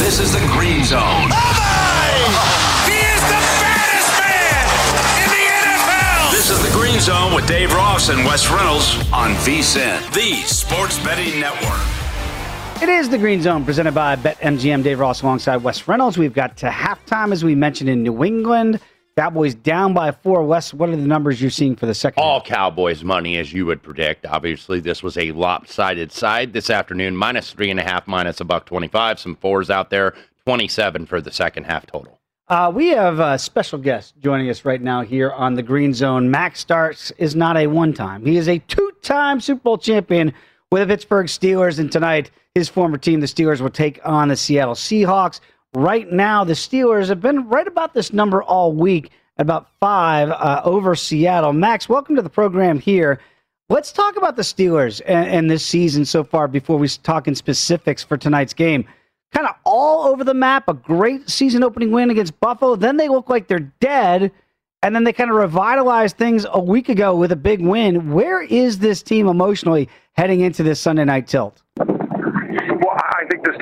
This is the Green Zone. Oh he is the baddest man in the NFL. This is the Green Zone with Dave Ross and Wes Reynolds on VSIN, the Sports Betting Network. It is the Green Zone presented by BetMGM. Dave Ross alongside Wes Reynolds. We've got to halftime, as we mentioned, in New England. Cowboys down by four. Wes, what are the numbers you're seeing for the second? All Cowboys money, as you would predict. Obviously, this was a lopsided side this afternoon. Minus three and a half, minus a buck twenty-five. Some fours out there. Twenty-seven for the second half total. Uh, we have a special guest joining us right now here on the Green Zone. Max Starks is not a one-time; he is a two-time Super Bowl champion with the Pittsburgh Steelers. And tonight, his former team, the Steelers, will take on the Seattle Seahawks. Right now, the Steelers have been right about this number all week at about five uh, over Seattle. Max, welcome to the program here. Let's talk about the Steelers and, and this season so far before we talk in specifics for tonight's game. Kind of all over the map, a great season opening win against Buffalo. Then they look like they're dead. And then they kind of revitalized things a week ago with a big win. Where is this team emotionally heading into this Sunday night tilt?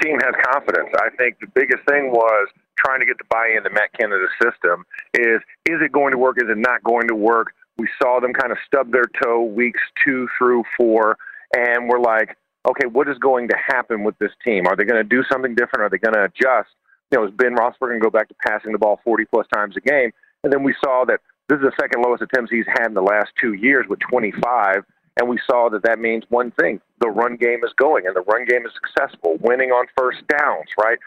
Team has confidence. I think the biggest thing was trying to get the buy-in to Matt Canada's system. Is is it going to work? Is it not going to work? We saw them kind of stub their toe weeks two through four, and we're like, okay, what is going to happen with this team? Are they going to do something different? Are they going to adjust? You know, is Ben Roethlisberger going to go back to passing the ball 40 plus times a game? And then we saw that this is the second lowest attempts he's had in the last two years with 25. And we saw that that means one thing the run game is going, and the run game is successful, winning on first downs, right?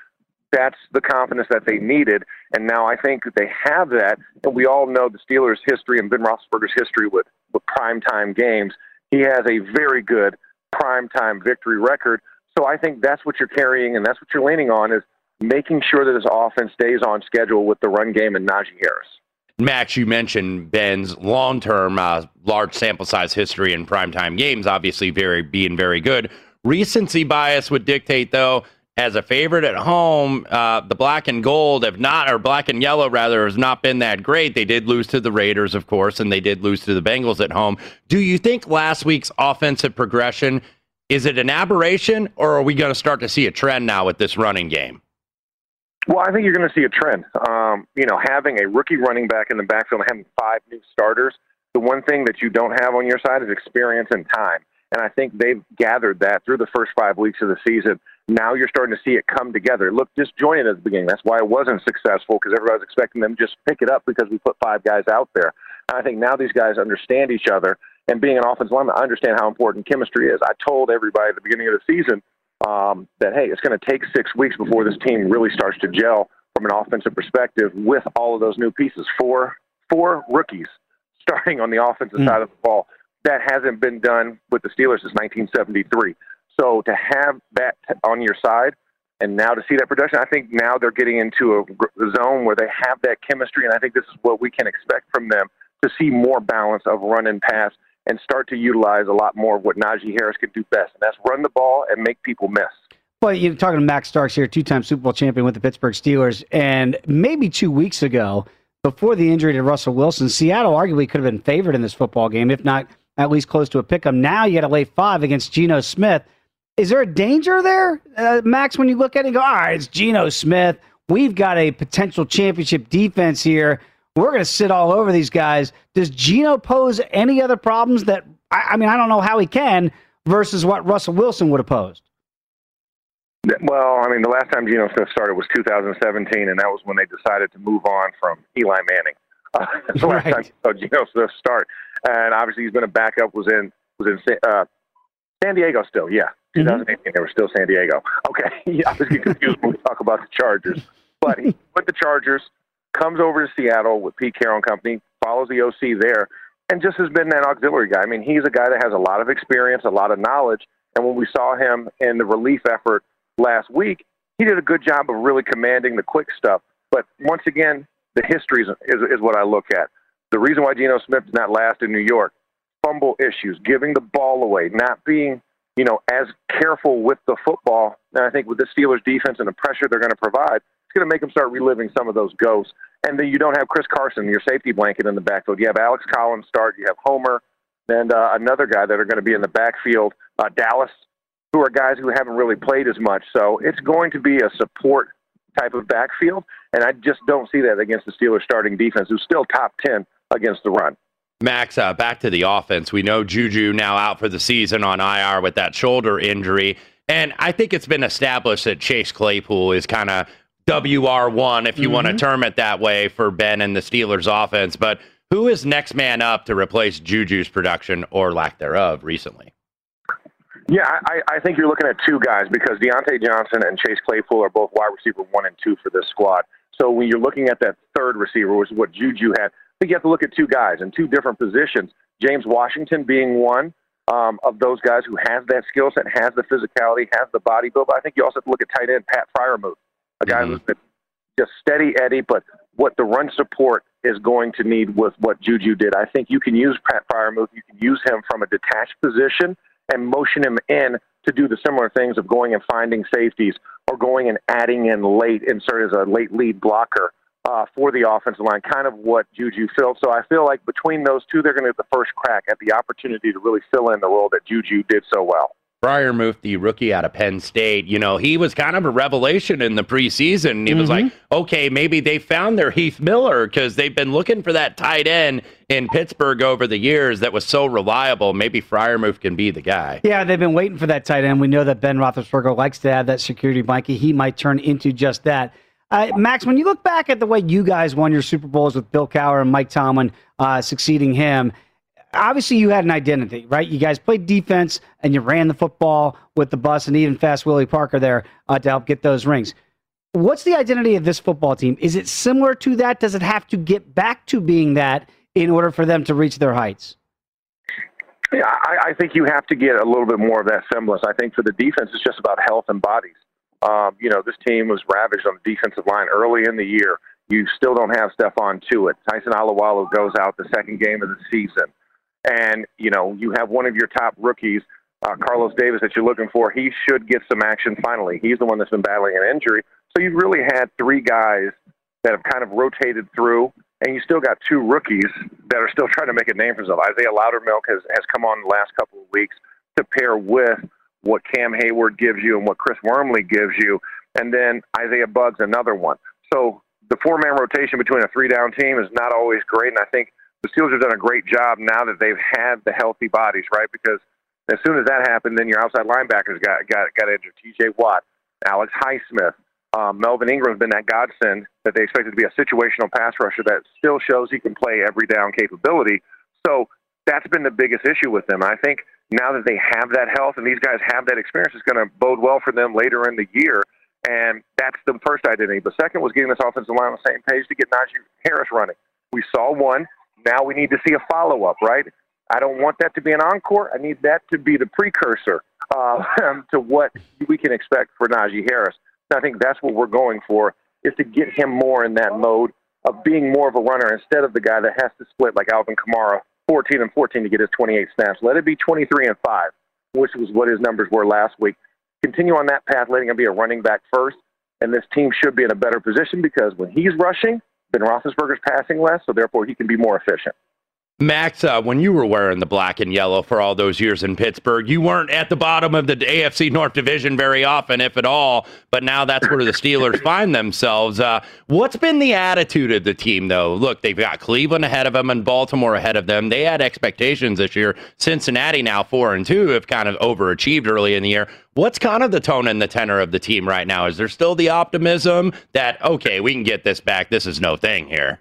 That's the confidence that they needed. And now I think that they have that. And we all know the Steelers' history and Ben Roethlisberger's history with, with primetime games. He has a very good primetime victory record. So I think that's what you're carrying and that's what you're leaning on is making sure that his offense stays on schedule with the run game and Najee Harris. Max, you mentioned Ben's long-term, uh, large sample size history in primetime games, obviously very being very good. Recency bias would dictate, though, as a favorite at home, uh, the black and gold have not, or black and yellow rather, has not been that great. They did lose to the Raiders, of course, and they did lose to the Bengals at home. Do you think last week's offensive progression is it an aberration, or are we going to start to see a trend now with this running game? Well, I think you're going to see a trend. Um, you know, having a rookie running back in the backfield, and having five new starters, the one thing that you don't have on your side is experience and time. And I think they've gathered that through the first five weeks of the season. Now you're starting to see it come together. Look disjointed at the beginning. That's why it wasn't successful because everybody was expecting them to just pick it up because we put five guys out there. And I think now these guys understand each other. And being an offensive lineman, I understand how important chemistry is. I told everybody at the beginning of the season um, that hey, it's going to take six weeks before this team really starts to gel from an offensive perspective with all of those new pieces. Four four rookies starting on the offensive mm. side of the ball. That hasn't been done with the Steelers since 1973. So to have that on your side, and now to see that production, I think now they're getting into a zone where they have that chemistry, and I think this is what we can expect from them to see more balance of run and pass and start to utilize a lot more of what Najee Harris could do best, and that's run the ball and make people miss. Well, you're talking to Max Starks here, two-time Super Bowl champion with the Pittsburgh Steelers, and maybe two weeks ago, before the injury to Russell Wilson, Seattle arguably could have been favored in this football game, if not at least close to a pick 'em. Now you got to lay five against Geno Smith. Is there a danger there, uh, Max, when you look at it and go, all right, it's Geno Smith. We've got a potential championship defense here. We're going to sit all over these guys. Does Geno pose any other problems that, I, I mean, I don't know how he can versus what Russell Wilson would have posed? Well, I mean, the last time Geno Smith started was 2017, and that was when they decided to move on from Eli Manning. Uh, the last right. time Geno Smith start, and obviously he's been a backup. Was in was in uh, San Diego still, yeah. 2018, mm-hmm. they were still San Diego. Okay, yeah, I was getting confused when we talk about the Chargers. But he with the Chargers, comes over to Seattle with Pete Carroll and company, follows the OC there, and just has been that auxiliary guy. I mean, he's a guy that has a lot of experience, a lot of knowledge, and when we saw him in the relief effort last week, he did a good job of really commanding the quick stuff. But once again, the history is, is, is what I look at. The reason why Geno Smith did not last in New York, fumble issues, giving the ball away, not being you know, as careful with the football. And I think with the Steelers defense and the pressure they're going to provide, it's going to make them start reliving some of those ghosts. And then you don't have Chris Carson, your safety blanket in the backfield. You have Alex Collins start. You have Homer and uh, another guy that are going to be in the backfield, uh, Dallas, who are guys who haven't really played as much. So it's going to be a support type of backfield. And I just don't see that against the Steelers starting defense, who's still top 10 against the run. Max, uh, back to the offense. We know Juju now out for the season on IR with that shoulder injury. And I think it's been established that Chase Claypool is kind of WR1, if you mm-hmm. want to term it that way, for Ben and the Steelers offense. But who is next man up to replace Juju's production or lack thereof recently? Yeah, I, I think you're looking at two guys because Diontae Johnson and Chase Claypool are both wide receiver one and two for this squad. So when you're looking at that third receiver, which is what Juju had, I think you have to look at two guys in two different positions. James Washington being one um, of those guys who has that skill set, has the physicality, has the body build. But I think you also have to look at tight end Pat Freiermuth, a guy mm-hmm. who's been just steady Eddie, but what the run support is going to need with what Juju did. I think you can use Pat Freiermuth. You can use him from a detached position and motion him in to do the similar things of going and finding safeties or going and adding in late, insert as a late lead blocker uh, for the offensive line, kind of what Juju filled. So I feel like between those two, they're going to get the first crack at the opportunity to really fill in the role that Juju did so well. Freiermuth, the rookie out of Penn State, you know, he was kind of a revelation in the preseason. He mm-hmm. was like, okay, maybe they found their Heath Miller because they've been looking for that tight end in Pittsburgh over the years that was so reliable. Maybe Freiermuth can be the guy. Yeah, they've been waiting for that tight end. We know that Ben Roethlisberger likes to have that security blanket. He might turn into just that. Uh, Max, when you look back at the way you guys won your Super Bowls with Bill Cowher and Mike Tomlin uh, succeeding him, obviously you had an identity, right? You guys played defense and you ran the football with the bus and even fast Willie Parker there uh, to help get those rings. What's the identity of this football team? Is it similar to that? Does it have to get back to being that in order for them to reach their heights? Yeah, I, I think you have to get a little bit more of that semblance. I think for the defense, it's just about health and bodies. Um, you know, this team was ravaged on the defensive line early in the year. You still don't have Stephon Tuitt. Tyson Alualu goes out the second game of the season. And, you know, you have one of your top rookies, uh, Carlos Davis, that you're looking for. He should get some action finally. He's the one that's been battling an injury. So you've really had three guys that have kind of rotated through, and you still got two rookies that are still trying to make a name for themselves. Isaiah Loudermilk has, has come on the last couple of weeks to pair with what Cam Hayward gives you and what Chris Wormley gives you, and then Isaiah Buggs another one. So the four man rotation between a three down team is not always great, and I think the Steelers have done a great job now that they've had the healthy bodies, right? Because as soon as that happened, then your outside linebackers got got got injured. T.J. Watt, Alex Highsmith, um, Melvin Ingram's been that godsend that they expected to be a situational pass rusher that still shows he can play every down capability. So that's been the biggest issue with them. I think now that they have that health and these guys have that experience, it's going to bode well for them later in the year. And that's the first identity. The second was getting this offensive line on the same page to get Najee Harris running. We saw one. Now we need to see a follow up, right? I don't want that to be an encore. I need that to be the precursor uh, to what we can expect for Najee Harris. And I think that's what we're going for is to get him more in that mode of being more of a runner instead of the guy that has to split like Alvin Kamara, 14 and 14 to get his 28 snaps. Let it be 23 and 5, which was what his numbers were last week. Continue on that path, letting him be a running back first, and this team should be in a better position because when he's rushing, Ben Roethlisberger's passing less, so therefore he can be more efficient. Max, uh, when you were wearing the black and yellow for all those years in Pittsburgh, you weren't at the bottom of the AFC North Division very often, if at all. But now that's where the Steelers find themselves. Uh, what's been the attitude of the team, though? Look, they've got Cleveland ahead of them and Baltimore ahead of them. They had expectations this year. Cincinnati now four and two have kind of overachieved early in the year. What's kind of the tone and the tenor of the team right now? Is there still the optimism that okay, we can get this back? This is no thing here.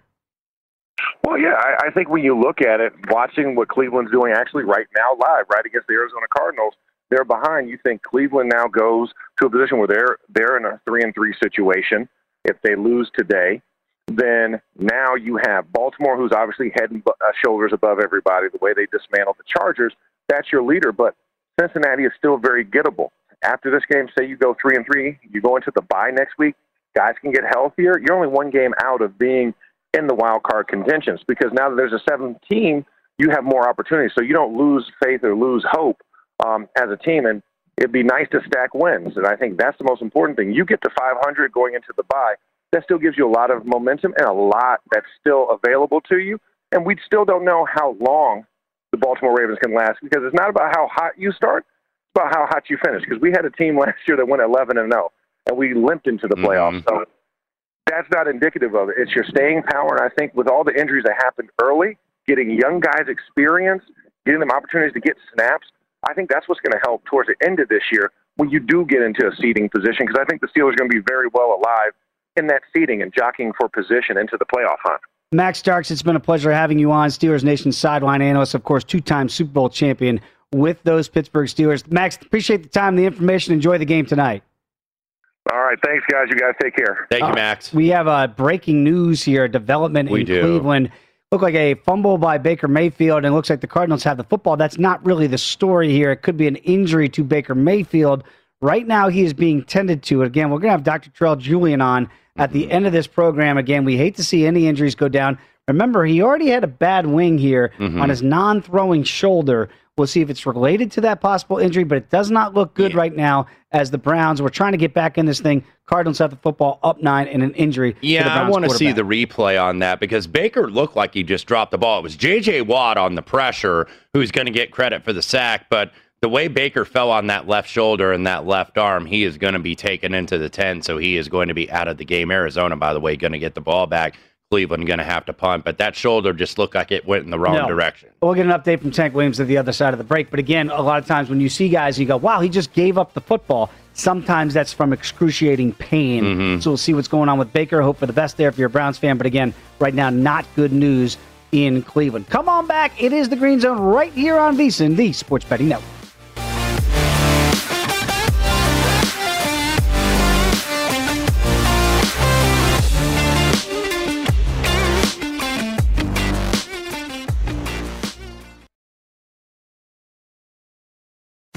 Well, yeah, I, I think when you look at it, watching what Cleveland's doing actually right now live, right against the Arizona Cardinals, they're behind. You think Cleveland now goes to a position where they're they're in a three and three situation. If they lose today, then now you have Baltimore, who's obviously head and uh, shoulders above everybody. The way they dismantled the Chargers, that's your leader. But Cincinnati is still very gettable. After this game, say you go three and three, you go into the bye next week. Guys can get healthier. You're only one game out of being in the wild card contentions because now that there's a seventh team, you have more opportunities. So you don't lose faith or lose hope um, as a team. And it'd be nice to stack wins. And I think that's the most important thing. You get to 500 going into the bye. That still gives you a lot of momentum and a lot that's still available to you. And we still don't know how long the Baltimore Ravens can last because it's not about how hot you start, it's about how hot you finish. Because we had a team last year that went 11 and 0, and we limped into the playoffs. Mm-hmm. So that's not indicative of it. It's your staying power. And I think with all the injuries that happened early, getting young guys experience, getting them opportunities to get snaps, I think that's what's going to help towards the end of this year when you do get into a seeding position because I think the Steelers are going to be very well alive in that seeding and jockeying for position into the playoff hunt. Max Starks, it's been a pleasure having you on. Steelers Nation sideline analyst, of course, two time Super Bowl champion with those Pittsburgh Steelers. Max, appreciate the time, the information. Enjoy the game tonight. All right, thanks, guys. You guys take care. Thank you, Max. Uh, we have a breaking news here, development we in do. Cleveland. Look like a fumble by Baker Mayfield, and looks like the Cardinals have the football. That's not really the story here. It could be an injury to Baker Mayfield. Right now, he is being tended to. Again, we're going to have Dr. Terrell Julian on at the end of this program. Again, we hate to see any injuries go down. Remember, he already had a bad wing here Mhm. on his non throwing shoulder. We'll see if it's related to that possible injury, but it does not look good right now as the Browns. We're trying to get back in this thing. Cardinals have the football up nine and an injury. Yeah, I want to see the replay on that because Baker looked like he just dropped the ball. It was J.J. Watt on the pressure who's going to get credit for the sack, but the way Baker fell on that left shoulder and that left arm, he is going to be taken into the 10, so he is going to be out of the game. Arizona, by the way, going to get the ball back. Cleveland going to have to punt, but that shoulder just looked like it went in the wrong No. direction. We'll get an update from Tank Williams at the other side of the break. But again, a lot of times when you see guys, you go, wow, he just gave up the football. Sometimes that's from excruciating pain. Mm-hmm. So we'll see what's going on with Baker. Hope for the best there if you're a Browns fan. But again, right now, not good news in Cleveland. Come on back. It is the Green Zone right here on VSIN, the Sports Betting Network.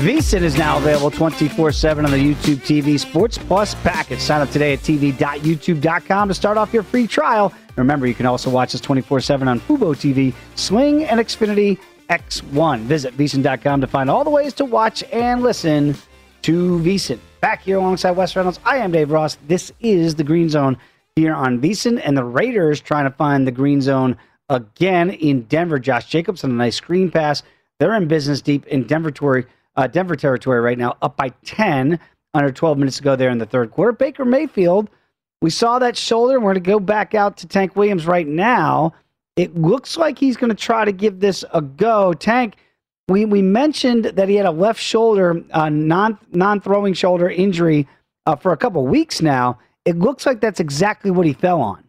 VSIN is now available 24 7 on the YouTube TV Sports Plus package. Sign up today at tv.youtube.com to start off your free trial. Remember, you can also watch us 24 7 on Fubo TV, Sling, and Xfinity X1. Visit VSIN.com to find all the ways to watch and listen to VSIN. Back here alongside Wes Reynolds, I am Dave Ross. This is the Green Zone here on VSIN, and the Raiders trying to find the Green Zone again in Denver. Josh Jacobs on a nice screen pass. They're in business deep in Denver territory, uh, Denver territory right now, up by 10 under 12 minutes to go there in the third quarter. Baker Mayfield, we saw that shoulder. We're going to go back out to Tank Williams right now. It looks like he's going to try to give this a go. Tank, we, we mentioned that he had a left shoulder, uh, non non throwing shoulder injury uh, for a couple weeks now. It looks like that's exactly what he fell on.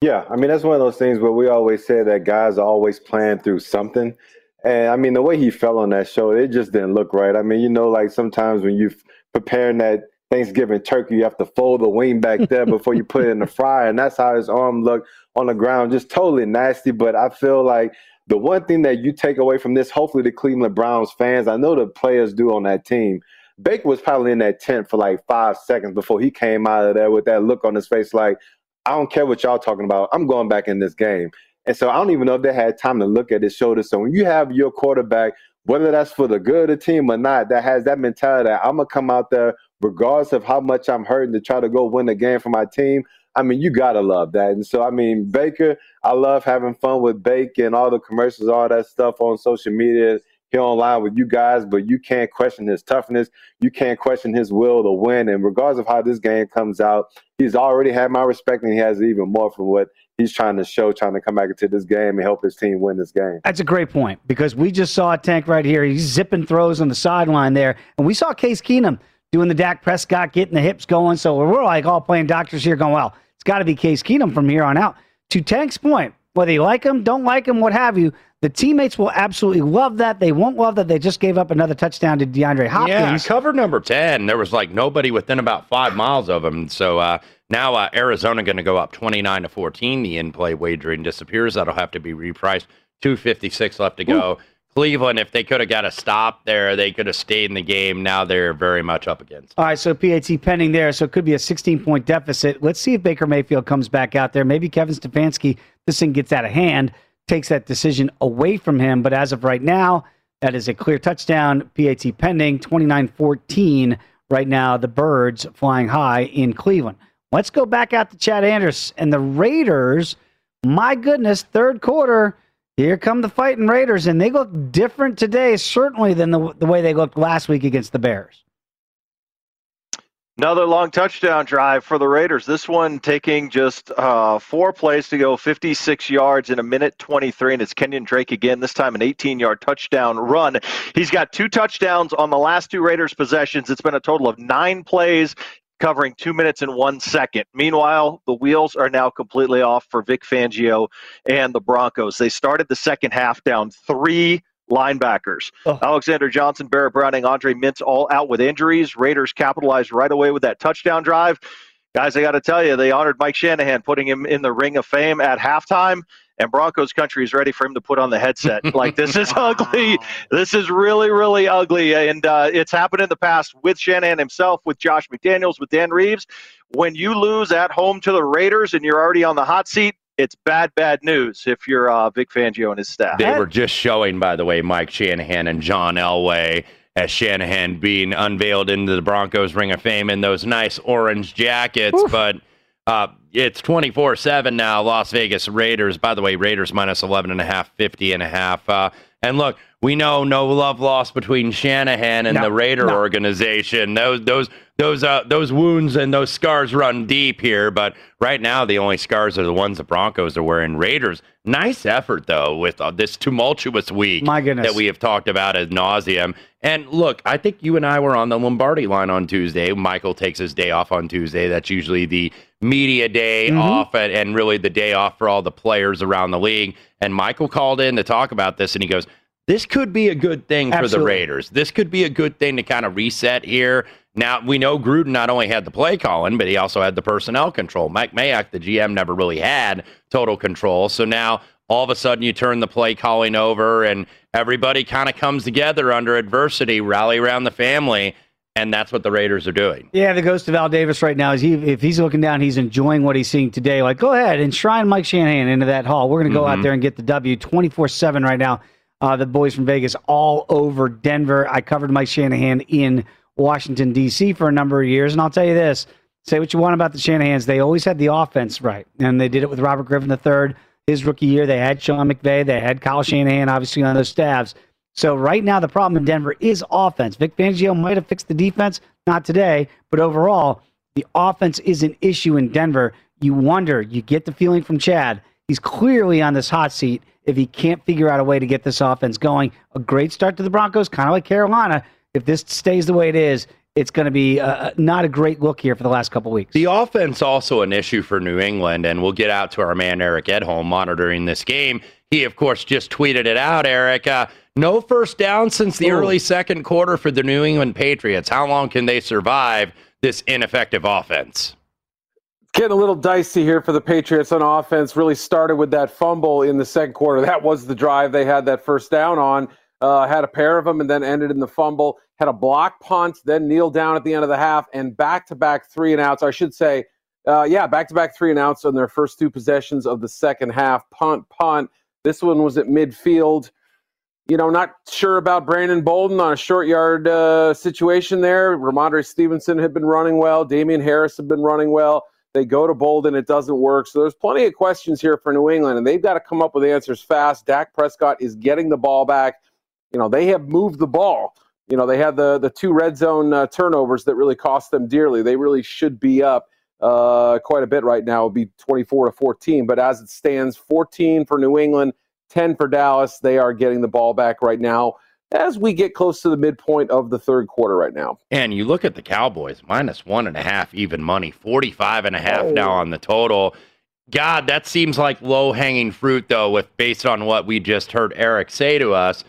Yeah, I mean that's one of those things where we always say that guys are always playing through something. And I mean the way he fell on that shoulder, it just didn't look right. I mean, you know, like sometimes when you're preparing that Thanksgiving turkey, you have to fold the wing back there before you put it in the fryer, and that's how his arm looked on the ground, just totally nasty. But I feel like the one thing that you take away from this, hopefully the Cleveland Browns fans, I know the players do on that team. Baker was probably in that tent for like five seconds before he came out of there with that look on his face, like, I don't care what y'all talking about. I'm going back in this game. And so I don't even know if they had time to look at his shoulder. So when you have your quarterback, whether that's for the good of the team or not, that has that mentality that I'm gonna come out there regardless of how much I'm hurting to try to go win the game for my team. I mean, you gotta love that. And so I mean, Baker, I love having fun with Baker and all the commercials, all that stuff on social media here online with you guys, but you can't question his toughness. You can't question his will to win. And regardless of how this game comes out, he's already had my respect and he has even more from what he's trying to show, trying to come back into this game and help his team win this game. That's a great point because we just saw a tank right here. He's zipping throws on the sideline there. And we saw Case Keenum doing the Dak Prescott, getting the hips going. So we're like all playing doctors here going, well, it's got to be Case Keenum from here on out. To Tank's point, whether you like him, don't like him, what have you, the teammates will absolutely love that. They won't love that they just gave up another touchdown to DeAndre Hopkins. Yeah, cover number 10. There was like nobody within about five miles of him. So uh, now uh, Arizona going to go up 29 to 14. The in play wagering disappears. That'll have to be repriced. 256 left to go. Ooh. Cleveland, if they could have got a stop there, they could have stayed in the game. Now they're very much up against. All right, so PAT pending there, so it could be a 16 point deficit. Let's see if Baker Mayfield comes back out there. Maybe Kevin Stefanski, this thing gets out of hand takes that decision away from him. But as of right now, that is a clear touchdown. PAT pending 29 14 right now. The Birds flying high in Cleveland. Let's go back out to Chad Anders and the Raiders. My goodness, third quarter. Here come the fighting Raiders, and they look different today, certainly than the, the way they looked last week against the Bears. Another long touchdown drive for the Raiders. This one taking just uh, four plays to go, 56 yards in a minute 23, and it's Kenyan Drake again, this time an 18 yard touchdown run. He's got two touchdowns on the last two Raiders possessions. It's been a total of nine plays covering two minutes and one second. Meanwhile, the wheels are now completely off for Vic Fangio and the Broncos. They started the second half down three linebackers. Oh. Alexander Johnson, Baron Browning, Andre Mintz all out with injuries. Raiders capitalized right away with that touchdown drive. Guys, I got to tell you, they honored Mike Shanahan, putting him in the Ring of Fame at halftime. And Broncos country is ready for him to put on the headset. like this is ugly. This is really, really ugly, and uh, it's happened in the past with Shanahan himself, with Josh McDaniels, with Dan Reeves. When you lose at home to the Raiders and you're already on the hot seat, it's bad, bad news if you're uh, Vic Fangio and his staff. They were just showing, by the way, Mike Shanahan and John Elway as Shanahan being unveiled into the Broncos Ring of Fame in those nice orange jackets. Oof. But uh, it's 24 7 now, Las Vegas Raiders. By the way, Raiders minus 11 and a half, 50 and a half. Uh, and look, we know no love lost between Shanahan and no, the Raider no. organization. Those those those uh, those wounds and those scars run deep here. But right now, the only scars are the ones the Broncos are wearing. Raiders, nice effort though with uh, this tumultuous week. My goodness. that we have talked about ad nauseum. And look, I think you and I were on the Lombardi line on Tuesday. Michael takes his day off on Tuesday. That's usually the media day mm-hmm. off and, and really the day off for all the players around the league. And Michael called in to talk about this, and he goes, "This could be a good thing Absolutely. for the Raiders. This could be a good thing to kind of reset here." Now we know Gruden not only had the play calling, but he also had the personnel control. Mike Mayock, the GM, never really had total control. So now all of a sudden you turn the play calling over and everybody kind of comes together under adversity, rally around the family. And that's what the Raiders are doing. Yeah, the ghost of Al Davis right now is he if he's looking down, he's enjoying what he's seeing today. Like, go ahead, enshrine Mike Shanahan into that hall. We're gonna go mm-hmm. out there and get the W 24-7 right now. Uh, the boys from Vegas all over Denver. I covered Mike Shanahan in Washington, D.C. for a number of years. And I'll tell you this say what you want about the Shanahans. They always had the offense right. And they did it with Robert Griffin III his rookie year. They had Sean McVay. They had Kyle Shanahan, obviously, on those staffs. So right now, the problem in Denver is offense. Vic Fangio might have fixed the defense, not today, but overall, the offense is an issue in Denver. You wonder, you get the feeling from Chad, he's clearly on this hot seat if he can't figure out a way to get this offense going. A great start to the Broncos, kind of like Carolina. If this stays the way it is, it's going to be uh, not a great look here for the last couple weeks. The offense also an issue for New England, and we'll get out to our man Eric Edholm monitoring this game. He, of course, just tweeted it out, Eric. Uh, no first down since the Ooh. early second quarter for the New England Patriots. How long can they survive this ineffective offense? Getting a little dicey here for the Patriots on offense. Really started with that fumble in the second quarter. That was the drive they had that first down on. Uh, had a pair of them and then ended in the fumble. Had a block punt, then kneel down at the end of the half, and back to back three and outs. I should say, uh, yeah, back to back three and outs on their first two possessions of the second half. Punt, punt. This one was at midfield. You know, not sure about Brandon Bolden on a short yard uh, situation there. Rhamondre Stevenson had been running well. Damien Harris had been running well. They go to Bolden, it doesn't work. So there's plenty of questions here for New England, and they've got to come up with answers fast. Dak Prescott is getting the ball back you know, they have moved the ball. You know, they had the the two red zone uh, turnovers that really cost them dearly. They really should be up uh, quite a bit right now. It'd be 24 to 14, but as it stands, 14 for New England, 10 for Dallas. They are getting the ball back right now as we get close to the midpoint of the third quarter right now. And you look at the Cowboys, minus one and a half even money, 45 and a half oh. now on the total. God, that seems like low hanging fruit though, with based on what we just heard Eric say to us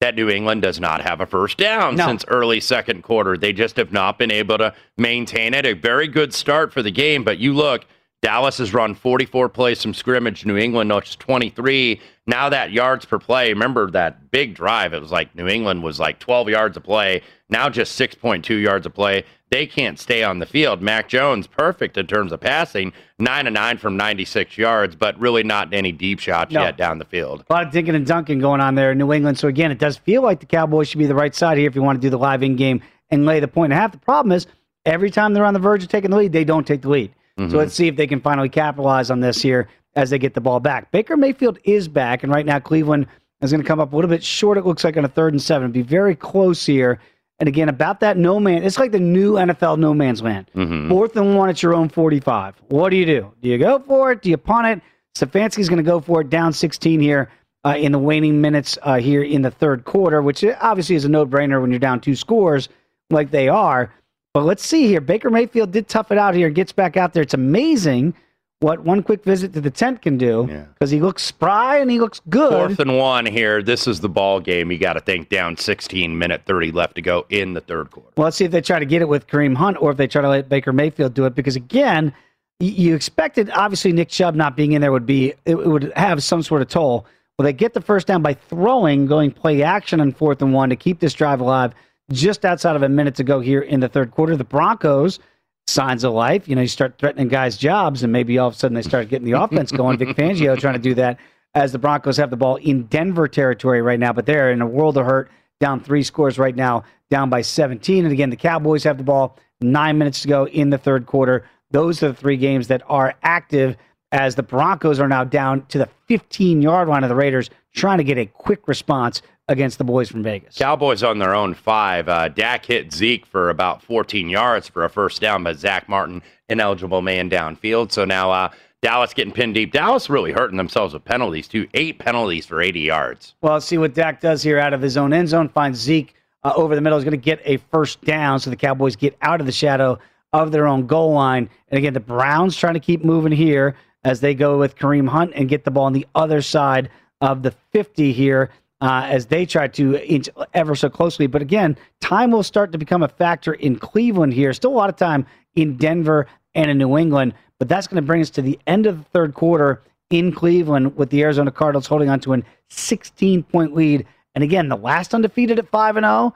that New England does not have a first down no. since early second quarter. They just have not been able to maintain it. A very good start for the game, but you look, Dallas has run 44 plays from scrimmage. New England knows 23. Now that yards per play, remember that big drive? It was like New England was like 12 yards a play. Now just 6.2 yards a play they can't stay on the field. Mac Jones, perfect in terms of passing, nine and nine from 96 yards, but really not any deep shots no. yet down the field. A lot of dinking and dunking going on there in New England. So again, it does feel like the Cowboys should be the right side here if you want to do the live in game and lay the point and a half. The problem is every time they're on the verge of taking the lead, they don't take the lead. Mm-hmm. So let's see if they can finally capitalize on this here as they get the ball back. Baker Mayfield is back, and right now Cleveland is going to come up a little bit short. It looks like on a third and seven. Be very close here and again, about that no man, it's like the new NFL no man's land. Mm-hmm. Fourth and one at your own 45. What do you do? Do you go for it? Do you punt it? Stefanski's going to go for it down 16 here uh, in the waning minutes uh, here in the third quarter, which obviously is a no brainer when you're down two scores like they are. But let's see here. Baker Mayfield did tough it out here, gets back out there. It's amazing what one quick visit to the tent can do because yeah. he looks spry and he looks good. Fourth and one here. This is the ball game. You got to think down 16 minute 30 left to go in the third quarter. Well, let's see if they try to get it with Kareem Hunt or if they try to let Baker Mayfield do it because again, you expected obviously Nick Chubb not being in there would be it would have some sort of toll. Well, they get the first down by throwing, going play action on fourth and one to keep this drive alive. Just outside of a minute to go here in the third quarter, the Broncos signs of life. You know, you start threatening guys' jobs, and maybe all of a sudden they start getting the offense going. Vic Fangio trying to do that as the Broncos have the ball in Denver territory right now, but they're in a world of hurt, down three scores right now, down by 17. And again, the Cowboys have the ball nine minutes to go in the third quarter. Those are the three games that are active as the Broncos are now down to the 15 yard line of the Raiders, trying to get a quick response against the boys from Vegas. Cowboys on their own five. Uh, Dak hit Zeke for about 14 yards for a first down, but Zack Martin, ineligible man downfield. So now uh, Dallas getting pinned deep. Dallas really hurting themselves with penalties, too. Eight penalties for 80 yards. Well, see what Dak does here out of his own end zone. Finds Zeke uh, over the middle. He's going to get a first down, so the Cowboys get out of the shadow of their own goal line. And again, the Browns trying to keep moving here as they go with Kareem Hunt and get the ball on the other side of the 50 here uh, as they try to inch ever so closely. But again, time will start to become a factor in Cleveland here. Still a lot of time in Denver and in New England, but that's going to bring us to the end of the third quarter in Cleveland with the Arizona Cardinals holding on to a 16 point lead. And again, the last undefeated at 5 and 0.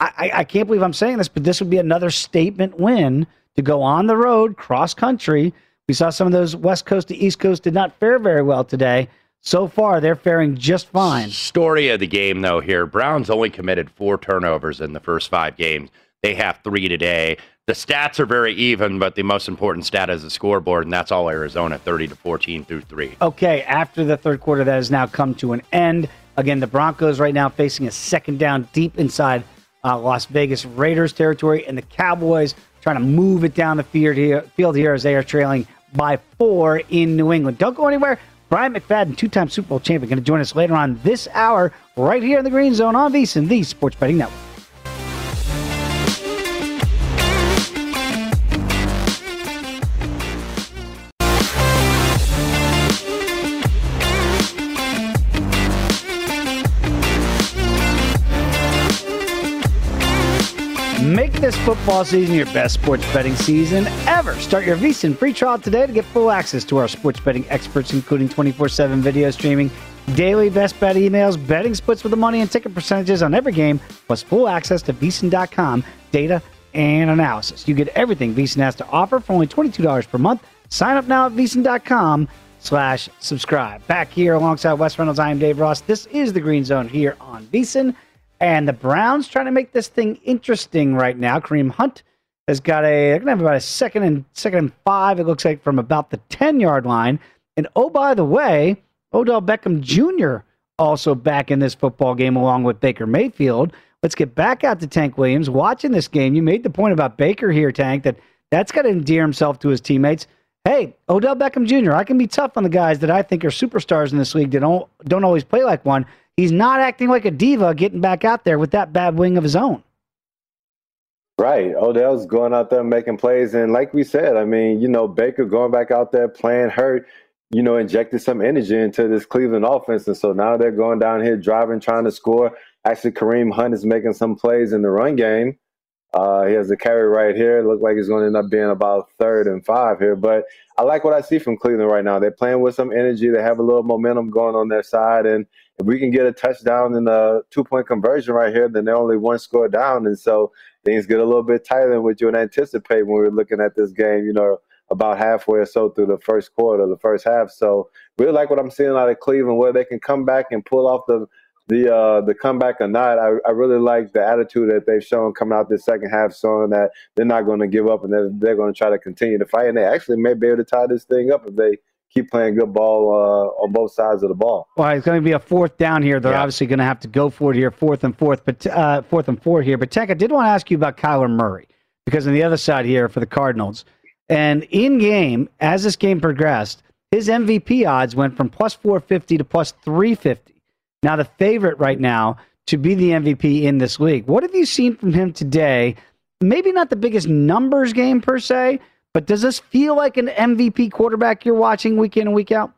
I, I can't believe I'm saying this, but this would be another statement win to go on the road, cross country. We saw some of those West Coast to East Coast did not fare very well today. So far, they're faring just fine. Story of the game, though, here Browns only committed four turnovers in the first five games. They have three today. The stats are very even, but the most important stat is the scoreboard, and that's all Arizona 30 to 14 through three. Okay, after the third quarter, that has now come to an end. Again, the Broncos right now facing a second down deep inside uh, Las Vegas Raiders territory, and the Cowboys trying to move it down the field here, field here as they are trailing by four in New England. Don't go anywhere. Bryant McFadden, two-time Super Bowl champion, going to join us later on this hour right here in the Green Zone on VSiN, the Sports Betting Network. Football season your best sports betting season ever. Start your VSiN free trial today to get full access to our sports betting experts, including 24 7 video streaming, daily best bet emails, betting splits with the money, and ticket percentages on every game, plus full access to VSiN.com data and analysis. You get everything VSiN has to offer for only $22 per month. Sign up now at VSiN.com slash subscribe. Back here alongside Wes Reynolds, I am Dave Ross. This is the Green Zone here on VSiN. And the Browns trying to make this thing interesting right now. Kareem Hunt has got a they're gonna have about a second and second and five, it looks like, from about the 10 yard line. And oh, by the way, Odell Beckham Jr. also back in this football game along with Baker Mayfield. Let's get back out to Tank Williams. Watching this game, you made the point about Baker here, Tank, that that's got to endear himself to his teammates. Hey, Odell Beckham Jr., I can be tough on the guys that I think are superstars in this league that don't, don't always play like one. He's not acting like a diva getting back out there with that bad wing of his own. Right. Odell's going out there making plays. And like we said, I mean, you know, Baker going back out there playing hurt, you know, injected some energy into this Cleveland offense. And so now they're going down here driving, trying to score. Actually, Kareem Hunt is making some plays in the run game. Uh, he has a carry right here. It looks like he's going to end up being about third and five here. But I like what I see from Cleveland right now. They're playing with some energy. They have a little momentum going on their side. And if we can get a touchdown and a two point conversion right here, then they're only one score down. And so things get a little bit tighter than what you would anticipate when we are looking at this game, you know, about halfway or so through the first quarter, the first half. So really like what I'm seeing out of Cleveland, where they can come back and pull off the the uh, the comeback or not, I, I really like the attitude that they've shown coming out this second half, showing that they're not going to give up and they're, they're going to try to continue to fight. And they actually may be able to tie this thing up if they keep playing good ball uh, on both sides of the ball. Well, it's going to be a fourth down here. They're yeah. obviously going to have to go for it here, fourth and fourth, but uh, fourth and four here. But Tech, I did want to ask you about Kyler Murray because on the other side here for the Cardinals, and in game as this game progressed, his MVP odds went from plus 450 to plus 350 now the favorite right now to be the MVP in this league. What have you seen from him today? Maybe not the biggest numbers game per se, but does this feel like an MVP quarterback you're watching week in and week out?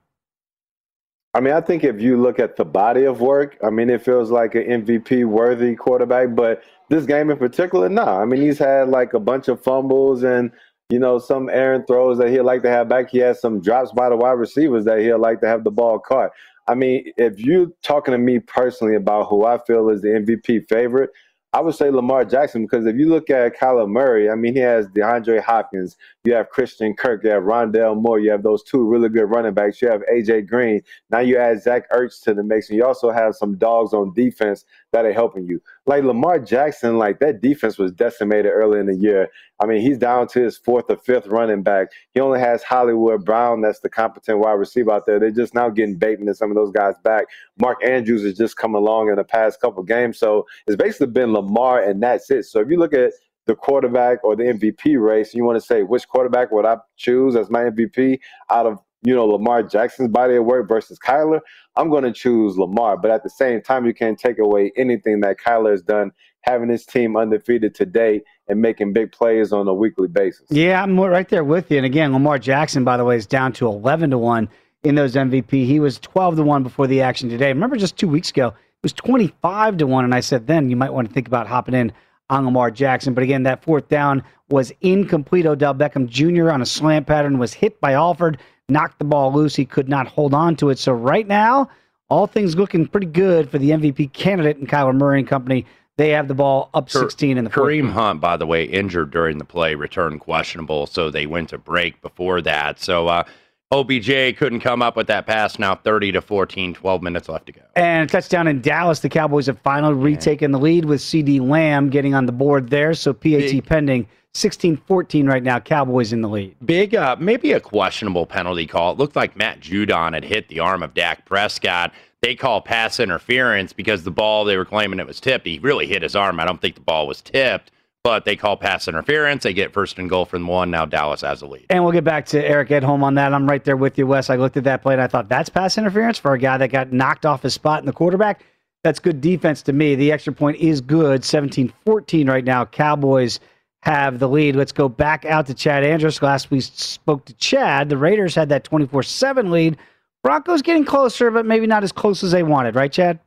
I mean, I think if you look at the body of work, I mean, it feels like an MVP worthy quarterback. But this game in particular, no. Nah. I mean, he's had like a bunch of fumbles and you know, some errant throws that he'd like to have back. He has some drops by the wide receivers that he'd like to have the ball caught. I mean, if you're talking to me personally about who I feel is the MVP favorite, I would say Lamar Jackson because if you look at Kyler Murray, I mean, he has DeAndre Hopkins, you have Christian Kirk, you have Rondale Moore, you have those two really good running backs, you have AJ Green. Now you add Zach Ertz to the mix, and you also have some dogs on defense that are helping you. Like Lamar Jackson, like that defense was decimated early in the year. I mean, he's down to his fourth or fifth running back. He only has Hollywood Brown, that's the competent wide receiver out there. They're just now getting Bateman and some of those guys back. Mark Andrews has just coming along in the past couple games. So it's basically been Lamar, and that's it. So if you look at the quarterback or the MVP race, you want to say which quarterback would I choose as my MVP out of you know Lamar Jackson's body of work versus Kyler, I'm going to choose Lamar. But at the same time, you can't take away anything that Kyler has done, having his team undefeated today and making big plays on a weekly basis. Yeah, I'm right there with you. And again, Lamar Jackson, by the way, is down to 11 to one in those MVP. He was 12 to one before the action today. Remember, just two weeks ago, it was 25 to one, and I said then you might want to think about hopping in on Lamar Jackson. But again, that fourth down was incomplete. Odell Beckham Jr. on a slant pattern was hit by Alford knocked the ball loose. He could not hold on to it. So right now, all things looking pretty good for the MVP candidate and Kyler Murray and company. They have the ball up 16 in the fourth. Kareem Hunt, by the way, injured during the play, returned questionable, so they went to break before that. So uh, OBJ couldn't come up with that pass. Now 30 to 14, 12 minutes left to go. And touchdown in Dallas. The Cowboys have finally retaken the lead with CeeDee Lamb getting on the board there. So PAT Big. pending 16-14 right now. Cowboys in the lead. Big, uh, maybe a questionable penalty call. It looked like Matt Judon had hit the arm of Dak Prescott. They call pass interference because the ball they were claiming it was tipped. He really hit his arm. I don't think the ball was tipped, but they call pass interference. They get first and goal from one. Now Dallas has the lead. And we'll get back to Eric Edholm on that. I'm right there with you, Wes. I looked at that play and I thought that's pass interference for a guy that got knocked off his spot in the quarterback. That's good defense to me. The extra point is good. 17-14 right now. Cowboys have the lead. Let's go back out to Chad Andrus. Last we spoke to Chad, the Raiders had that 24 7 lead. Broncos getting closer, but maybe not as close as they wanted, right, Chad?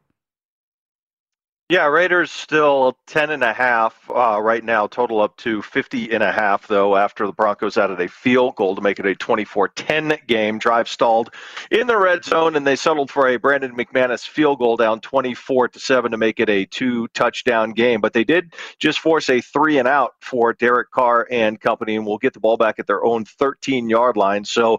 Yeah, Raiders still 10 and a half uh, right now, total up to 50 and a half, though, after the Broncos added a field goal to make it a 24 10 game. Drive stalled in the red zone, and they settled for a Brandon McManus field goal down 24 to 7 to make it a two touchdown game. But they did just force a three and out for Derek Carr and company, and will get the ball back at their own 13 yard line. So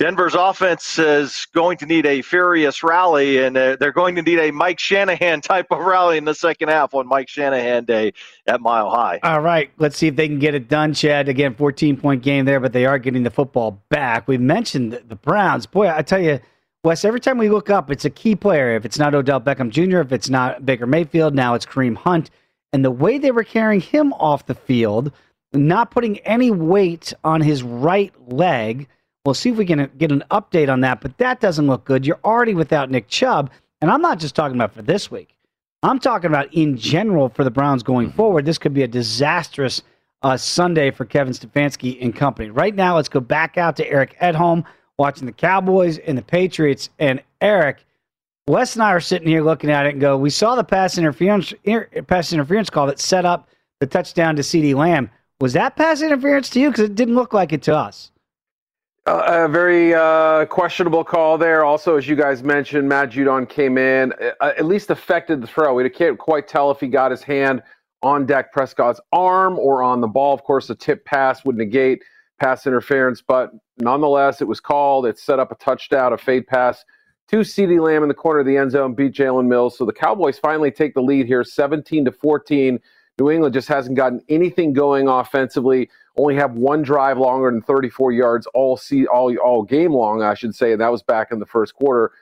Denver's offense is going to need a furious rally, and uh, they're going to need a Mike Shanahan type of rally in the second half on Mike Shanahan Day at Mile High. All right, let's see if they can get it done, Chad. Again, 14 point game there, but they are getting the football back. We mentioned the Browns. Boy, I tell you, Wes, every time we look up, it's a key player. If it's not Odell Beckham Jr., if it's not Baker Mayfield, now it's Kareem Hunt. And the way they were carrying him off the field, not putting any weight on his right leg – We'll see if we can get an update on that, but that doesn't look good. You're already without Nick Chubb, and I'm not just talking about for this week. I'm talking about in general for the Browns going mm-hmm. forward. This could be a disastrous uh, Sunday for Kevin Stefanski and company. Right now, let's go back out to Eric Edholm watching the Cowboys and the Patriots. And Eric, Wes and I are sitting here looking at it and go, we saw the pass interference pass interference call that set up the touchdown to CeeDee Lamb. Was that pass interference to you? Because it didn't look like it to us. Uh, a very uh, questionable call there. Also, as you guys mentioned, Matt Judon came in, uh, at least affected the throw. We can't quite tell if he got his hand on Dak Prescott's arm or on the ball. Of course, a tip pass would negate pass interference, but nonetheless, it was called. It set up a touchdown, a fade pass to CeeDee Lamb in the corner of the end zone, beat Jalen Mills. So the Cowboys finally take the lead here, 17 to 14. New England just hasn't gotten anything going offensively only have one drive longer than 34 yards all see all all game long, I should say, and that was back in the first quarter.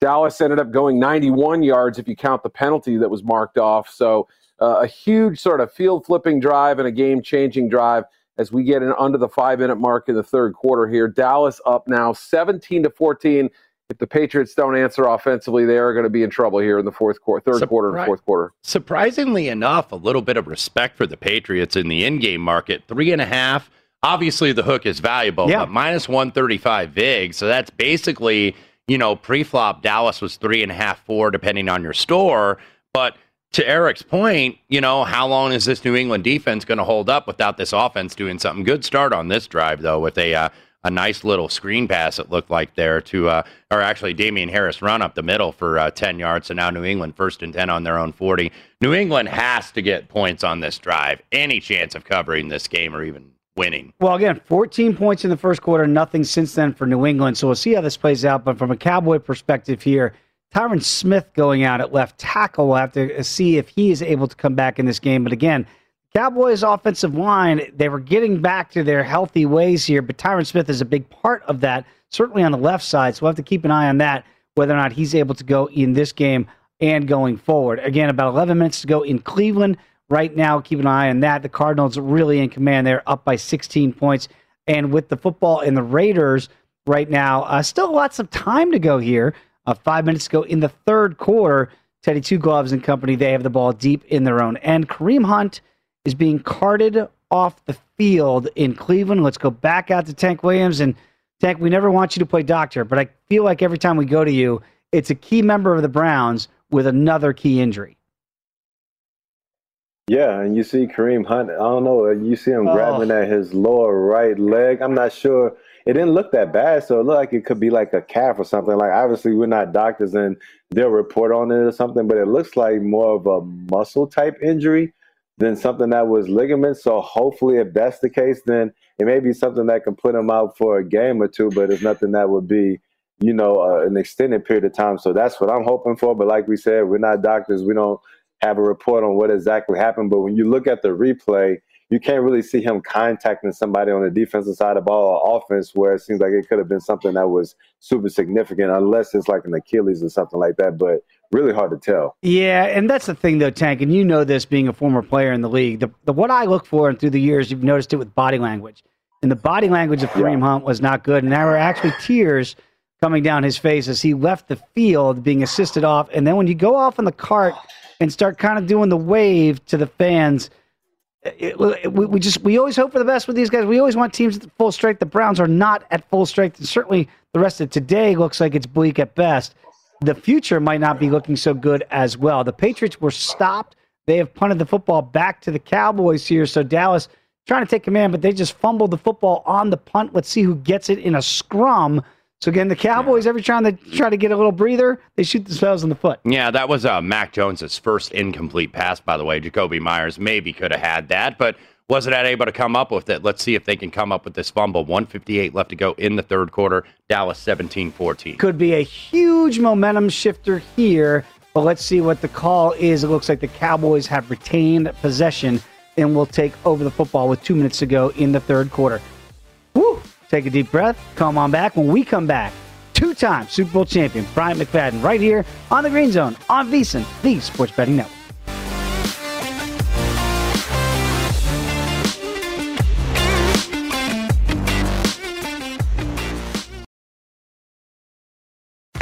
Dallas ended up going 91 yards if you count the penalty that was marked off. So uh, a huge sort of field flipping drive and a game changing drive as we get in under the five minute mark in the third quarter here. Dallas up now 17 to 14 if the Patriots don't answer offensively, they are going to be in trouble here in the fourth quarter, third Surpri- quarter, and fourth quarter. Surprisingly enough, a little bit of respect for the Patriots in the in-game market. Three and a half. Obviously, the hook is valuable, yeah. but minus one thirty-five vig. So that's basically, you know, pre-flop Dallas was three and a half, four, depending on your store. But to Eric's point, you know, how long is this New England defense going to hold up without this offense doing something? Good start on this drive, though, with a uh, a nice little screen pass, it looked like there to, uh, or actually Damien Harris run up the middle for uh, 10 yards. So now New England first and 10 on their own 40. New England has to get points on this drive. Any chance of covering this game or even winning. Well, again, 14 points in the first quarter, nothing since then for New England. So we'll see how this plays out. But from a Cowboy perspective here, Tyron Smith going out at left tackle. We'll have to see if he is able to come back in this game. But again, Cowboys offensive line, they were getting back to their healthy ways here, but Tyron Smith is a big part of that, certainly on the left side. So we'll have to keep an eye on that, whether or not he's able to go in this game and going forward. Again, about 11 minutes to go in Cleveland right now. Keep an eye on that. The Cardinals really in command. They're up by 16 points. And with the football and the Raiders right now, uh, still lots of time to go here. Uh, five minutes to go in the third quarter. Teddy Two Gloves and company, they have the ball deep in their own And Kareem Hunt is being carted off the field in Cleveland. Let's go back out to Tank Williams. And Tank, we never want you to play doctor, but I feel like every time we go to you, it's a key member of the Browns with another key injury. Yeah, and you see Kareem Hunt. I don't know. You see him oh. grabbing at his lower right leg. I'm not sure. It didn't look that bad, so it looked like it could be like a calf or something. Like obviously we're not doctors, and they'll report on it or something. But it looks like more of a muscle type injury than something that was ligament. So hopefully, if that's the case, then it may be something that can put him out for a game or two, but it's nothing that would be, you know, uh, an extended period of time. So that's what I'm hoping for. But like we said, we're not doctors. We don't have a report on what exactly happened. But when you look at the replay, you can't really see him contacting somebody on the defensive side of the ball or offense where it seems like it could have been something that was super significant, unless it's like an Achilles or something like that. But really hard to tell. Yeah, and that's the thing though, Tank, and you know this being a former player in the league. The, the what I look for and through the years, you've noticed it with body language. And the body language of Kareem yeah. Hunt was not good. And there were actually tears coming down his face as he left the field being assisted off. And then when you go off in the cart and start kind of doing the wave to the fans, it, it, we, we just we always hope for the best with these guys. We always want teams at full strength. The Browns are not at full strength, and certainly the rest of today looks like it's bleak at best the future might not be looking so good as well. The Patriots were stopped. They have punted the football back to the Cowboys here. So Dallas trying to take command, but they just fumbled the football on the punt. Let's see who gets it in a scrum. So again, the Cowboys every time they try to get a little breather, they shoot themselves in the foot. Yeah, that was uh, Mac Jones's first incomplete pass, by the way. Jakobi Meyers maybe could have had that, but wasn't able to come up with it. Let's see if they can come up with this fumble. 158 left to go in the third quarter. Dallas 17 14. Could be a huge momentum shifter here, but let's see what the call is. It looks like the Cowboys have retained possession and will take over the football with two minutes to go in the third quarter. Woo! Take a deep breath. Come on back. When we come back, two time Super Bowl champion Bryant McFadden right here on the Green Zone on VSIN, the Sports Betting Network.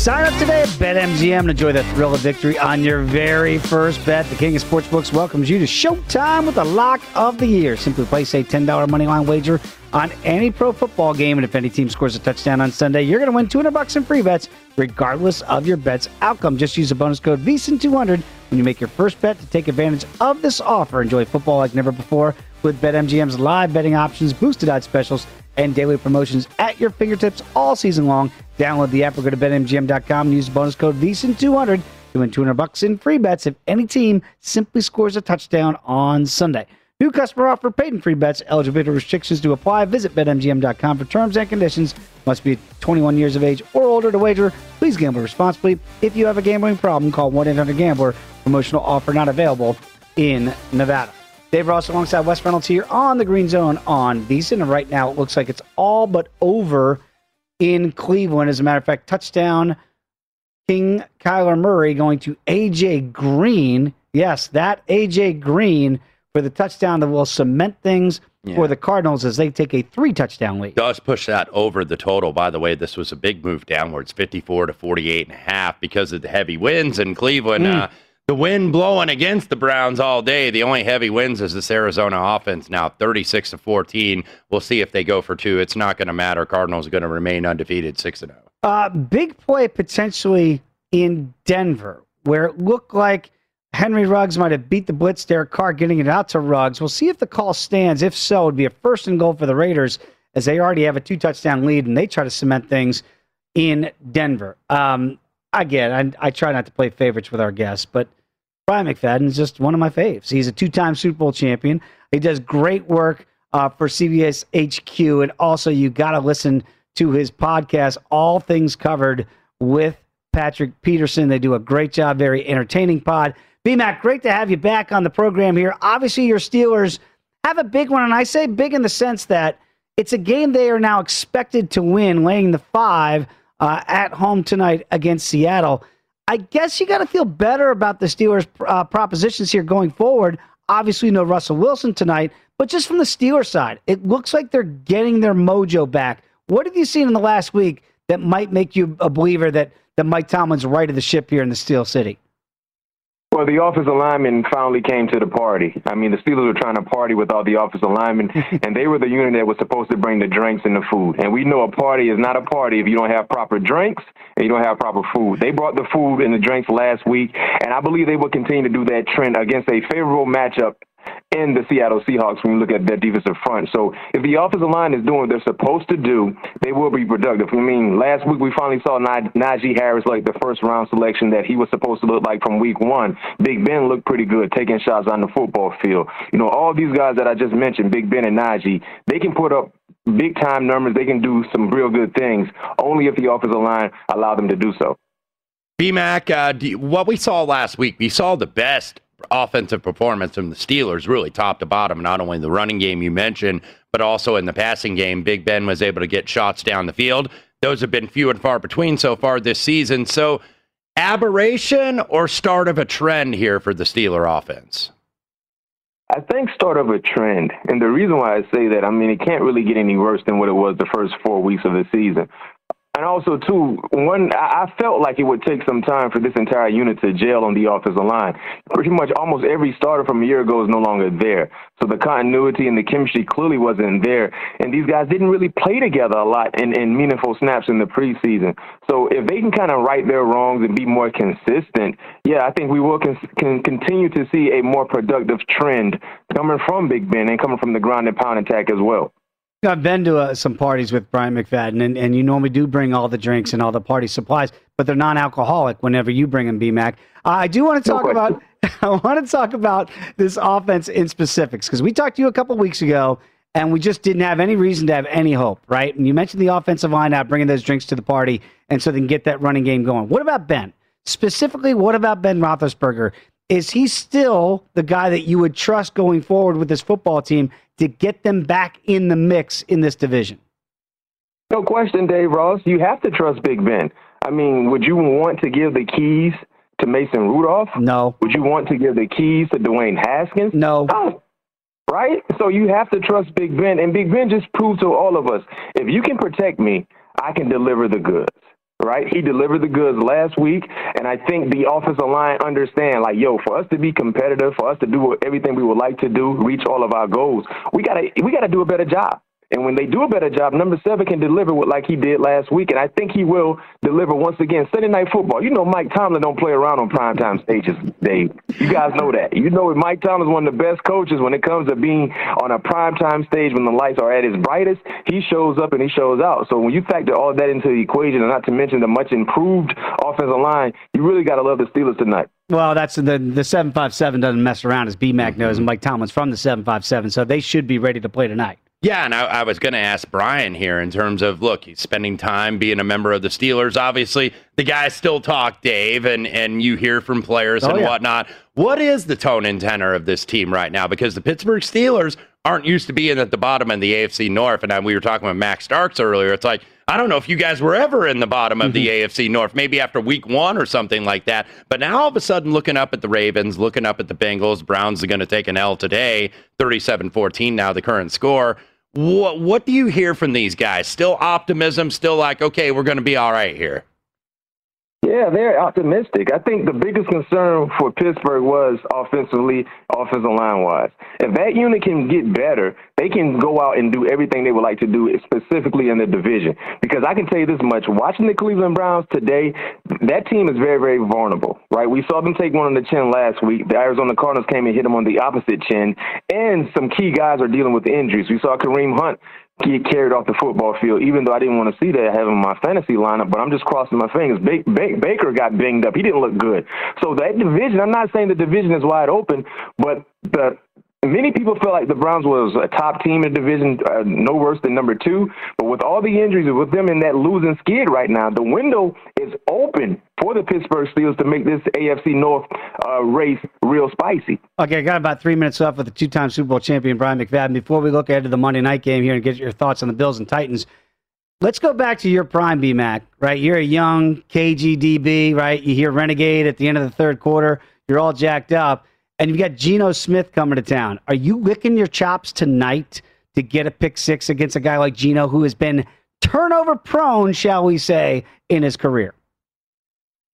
Sign up today at BetMGM and enjoy the thrill of victory on your very first bet. The King of Sportsbooks welcomes you to Showtime with the lock of the year. Simply place a $10 moneyline wager on any pro football game, and if any team scores a touchdown on Sunday, you're going to win 200 bucks in free bets, regardless of your bet's outcome. Just use the bonus code VSIN200 when you make your first bet to take advantage of this offer. Enjoy football like never before with BetMGM's live betting options, boosted odds specials, and daily promotions at your fingertips all season long. Download the app or go to betmgm.com and use the bonus code VSIN200 to win 200 bucks in free bets if any team simply scores a touchdown on Sunday. New customer offer, paid free bets. Eligibility restrictions to apply. Visit betmgm.com for terms and conditions. Must be 21 years of age or older to wager. Please gamble responsibly. If you have a gambling problem, call 1-800-GAMBLER. Promotional offer not available in Nevada. Dave Ross alongside Wes Reynolds here on the Green Zone on VSIN. And right now it looks like it's all but over in Cleveland. As a matter of fact, touchdown King Kyler Murray going to AJ Green. Yes, that AJ Green for the touchdown that will cement things yeah. for the Cardinals as they take a three touchdown lead. Does push that over the total. By the way, this was a big move downwards, 54 to 48 and a half because of the heavy winds in Cleveland. Mm. Uh, the wind blowing against the Browns all day. The only heavy winds is this Arizona offense now 36 to 14. We'll see if they go for two. It's not going to matter. Cardinals are going to remain undefeated 6 0. Uh, big play potentially in Denver, where it looked like Henry Ruggs might have beat the blitz. Derek Carr getting it out to Ruggs. We'll see if the call stands. If so, it'd be a first and goal for the Raiders as they already have a two touchdown lead and they try to cement things in Denver. Um, again, I, I try not to play favorites with our guests, but Bryant McFadden is just one of my faves. He's a two-time Super Bowl champion. He does great work uh, for CBS HQ, and also you got to listen to his podcast, All Things Covered, with Patrick Peterson. They do a great job, very entertaining pod. BMAC, great to have you back on the program here. Obviously, your Steelers have a big one, and I say big in the sense that it's a game they are now expected to win, laying the five uh, at home tonight against Seattle. I guess you got to feel better about the Steelers' uh, propositions here going forward. Obviously, no Russell Wilson tonight, but just from the Steelers' side, it looks like they're getting their mojo back. What have you seen in the last week that might make you a believer that, that Mike Tomlin's right of the ship here in the Steel City? Well, the offensive linemen finally came to the party. I mean, the Steelers were trying to party with all the offensive linemen, and they were the unit that was supposed to bring the drinks and the food. And we know a party is not a party if you don't have proper drinks and you don't have proper food. They brought the food and the drinks last week, and I believe they will continue to do that trend against a favorable matchup in the Seattle Seahawks when you look at their defensive front. So if the offensive line is doing what they're supposed to do, they will be productive. I mean, last week we finally saw Najee Harris like the first round selection that he was supposed to look like from week one. Big Ben looked pretty good taking shots on the football field. You know, all these guys that I just mentioned, Big Ben and Najee, they can put up big time numbers. They can do some real good things only if the offensive line allow them to do so. BMAC, uh, what we saw last week, we saw the best offensive performance from the Steelers, really top to bottom. Not only the running game you mentioned, but also in the passing game. Big Ben was able to get shots down the field. Those have been few and far between so far this season. So, aberration or start of a trend here for the Steeler offense? I think start of a trend. And the reason why I say that, I mean, it can't really get any worse than what it was the first four weeks of the season. And also, too, one, I felt like it would take some time for this entire unit to gel on the offensive line. Pretty much almost every starter from a year ago is no longer there. So the continuity and the chemistry clearly wasn't there. And these guys didn't really play together a lot in, in meaningful snaps in the preseason. So if they can kind of right their wrongs and be more consistent, yeah, I think we will con- can continue to see a more productive trend coming from Big Ben and coming from the ground and pound attack as well. I've been to uh, some parties with Bryant McFadden, and, and you normally do bring all the drinks and all the party supplies, but they're non-alcoholic whenever you bring them, BMAC. I do want to talk no about. I want to talk about this offense in specifics because we talked to you a couple weeks ago, and we just didn't have any reason to have any hope, right? And you mentioned the offensive line out bringing those drinks to the party, and so they can get that running game going. What about Ben? Specifically, what about Ben Roethlisberger? Is he still the guy that you would trust going forward with this football team to get them back in the mix in this division? No question, Dave Ross. You have to trust Big Ben. I mean, would you want to give the keys to Mason Rudolph? No. Would you want to give the keys to Dwayne Haskins? No. No. Right? So you have to trust Big Ben. And Big Ben just proved to all of us if you can protect me, I can deliver the goods right? He delivered the goods last week, and I think the offensive line understand, like, yo, for us to be competitive, for us to do everything we would like to do, reach all of our goals, we gotta we gotta do a better job. And when they do a better job, number seven can deliver what like he did last week, and I think he will deliver once again. Sunday night football. You know Mike Tomlin don't play around on primetime stages, Dave. You guys know that. You know Mike Tomlin is one of the best coaches when it comes to being on a primetime stage when the lights are at its brightest. He shows up and he shows out. So when you factor all that into the equation, and not to mention the much improved offensive line, you really got to love the Steelers tonight. Well, that's the the seven five seven doesn't mess around, as BMAC knows, and Mike Tomlin's from the seven five seven, so they should be ready to play tonight. Yeah, and I, I was going to ask Brian here in terms of look, he's spending time being a member of the Steelers. Obviously, the guys still talk, Dave, and and you hear from players oh, and yeah. whatnot. What is the tone and tenor of this team right now? Because the Pittsburgh Steelers aren't used to being at the bottom in the AFC North, and we were talking with Max Starks earlier. It's like I don't know if you guys were ever in the bottom of the mm-hmm. AFC North, maybe after week one or something like that. But now all of a sudden, looking up at the Ravens, looking up at the Bengals, Browns are going to take an L today, 37 14 now, the current score. What what do you hear from these guys? Still optimism, still like, okay, we're going to be all right here. Yeah, they're optimistic. I think the biggest concern for Pittsburgh was offensively, offensive line wise. If that unit can get better, they can go out and do everything they would like to do, specifically in the division. Because I can tell you this much: watching the Cleveland Browns today, that team is very, very vulnerable. Right? We saw them take one on the chin last week. The Arizona Cardinals came and hit them on the opposite chin, and some key guys are dealing with injuries. We saw Kareem Hunt get carried off the football field, even though I didn't want to see that having my fantasy lineup, but I'm just crossing my fingers. Ba- ba- Baker got banged up. He didn't look good. So that division, I'm not saying the division is wide open, but the Many people feel like the Browns was a top team in the division, uh, no worse than number two. But with all the injuries, with them in that losing skid right now, the window is open for the Pittsburgh Steelers to make this AFC North uh, race real spicy. Okay, I got about three minutes left with the two-time Super Bowl champion Bryant McFadden. Before we look ahead to the Monday night game here and get your thoughts on the Bills and Titans, let's go back to your prime, BMAC. Right, you're a young KGDB, right? You hear Renegade at the end of the third quarter. You're all jacked up and you've got Geno Smith coming to town. Are you licking your chops tonight to get a pick six against a guy like Geno who has been turnover prone, shall we say, in his career?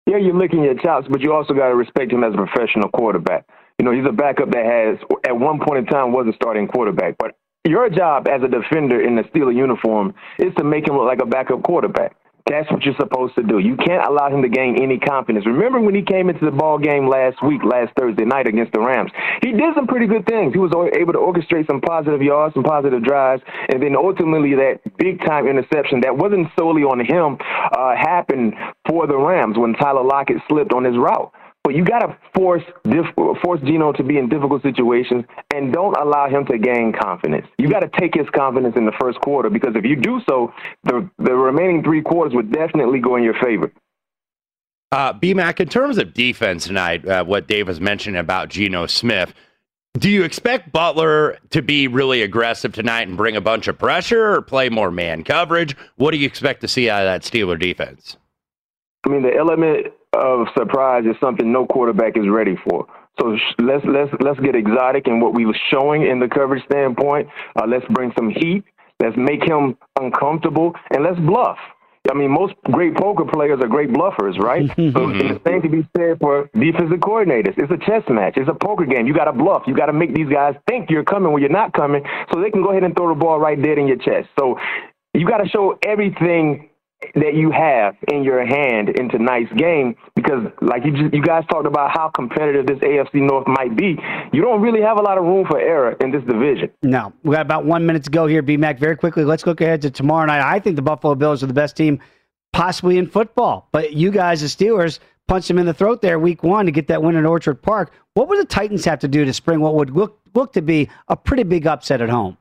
Yeah, you're licking your chops, but you also got to respect him as a professional quarterback. You know, he's a backup that has, at one point in time, was a starting quarterback. But your job as a defender in the Steeler uniform is to make him look like a backup quarterback. That's what you're supposed to do. You can't allow him to gain any confidence. Remember when he came into the ball game last week, last Thursday night against the Rams? He did some pretty good things. He was able to orchestrate some positive yards, some positive drives, and then ultimately that big time interception that wasn't solely on him uh, happened for the Rams when Tyler Lockett slipped on his route. But you got to force force Geno to be in difficult situations and don't allow him to gain confidence. You got to take his confidence in the first quarter because if you do so, the the remaining three quarters would definitely go in your favor. Uh, BMAC, in terms of defense tonight, uh, what Dave was mentioning about Geno Smith, do you expect Butler to be really aggressive tonight and bring a bunch of pressure or play more man coverage? What do you expect to see out of that Steeler defense? I mean, the element of surprise is something no quarterback is ready for. So let's let's let's get exotic in what we were showing in the coverage standpoint. Uh, let's bring some heat. Let's make him uncomfortable, and let's bluff. I mean, most great poker players are great bluffers, right? so the same to be said for defensive coordinators. It's a chess match. It's a poker game. You got to bluff. You got to make these guys think you're coming when you're not coming, so they can go ahead and throw the ball right dead in your chest. So you got to show everything that you have in your hand in tonight's game because like you just, you guys talked about how competitive this AFC North might be. You don't really have a lot of room for error in this division. No. We got about one minute to go here, B Mac. Very quickly, let's look ahead to tomorrow night. I think the Buffalo Bills are the best team possibly in football. But you guys, the Steelers, punched them in the throat there week one to get that win in Orchard Park. What would the Titans have to do to spring what would look look to be a pretty big upset at home?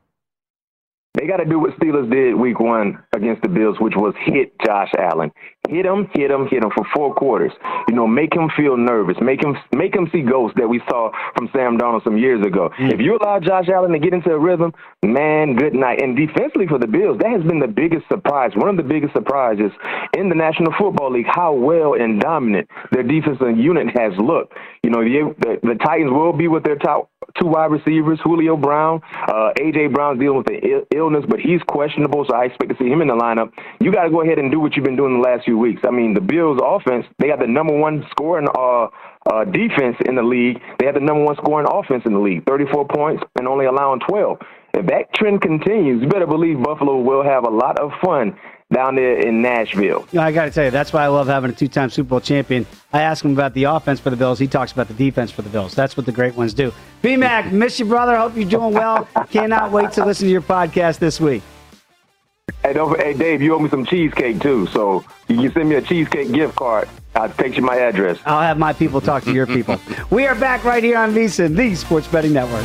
They got to do what Steelers did week one against the Bills, which was hit Josh Allen. Hit him, hit him, hit him for four quarters. You know, make him feel nervous. Make him make him see ghosts that we saw from Sam Darnold some years ago. Mm. If you allow Josh Allen to get into a rhythm, man, good night. And defensively for the Bills, that has been the biggest surprise. One of the biggest surprises in the National Football League, how well and dominant their defensive unit has looked. You know, the, the, the Titans will be with their top two wide receivers, Julio Brown. Uh, A.J. Brown's dealing with an illness, but he's questionable, so I expect to see him in the lineup. You got to go ahead and do what you've been doing the last few weeks. I mean, the Bills' offense, they have the number one scoring uh, uh, defense in the league. They have the number one scoring offense in the league, 34 points and only allowing 12. If that trend continues, you better believe Buffalo will have a lot of fun down there in Nashville. You know, I got to tell you, that's why I love having a two-time Super Bowl champion. I ask him about the offense for the Bills. He talks about the defense for the Bills. That's what the great ones do. B-Mac, miss you, brother. Hope you're doing well. Cannot wait to listen to your podcast this week. Hey, don't, hey, Dave, you owe me some cheesecake too, so you can send me a cheesecake gift card. I'll text you my address. I'll have my people talk to your people. we are back right here on VSIN, the Sports Betting Network.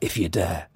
if you dare.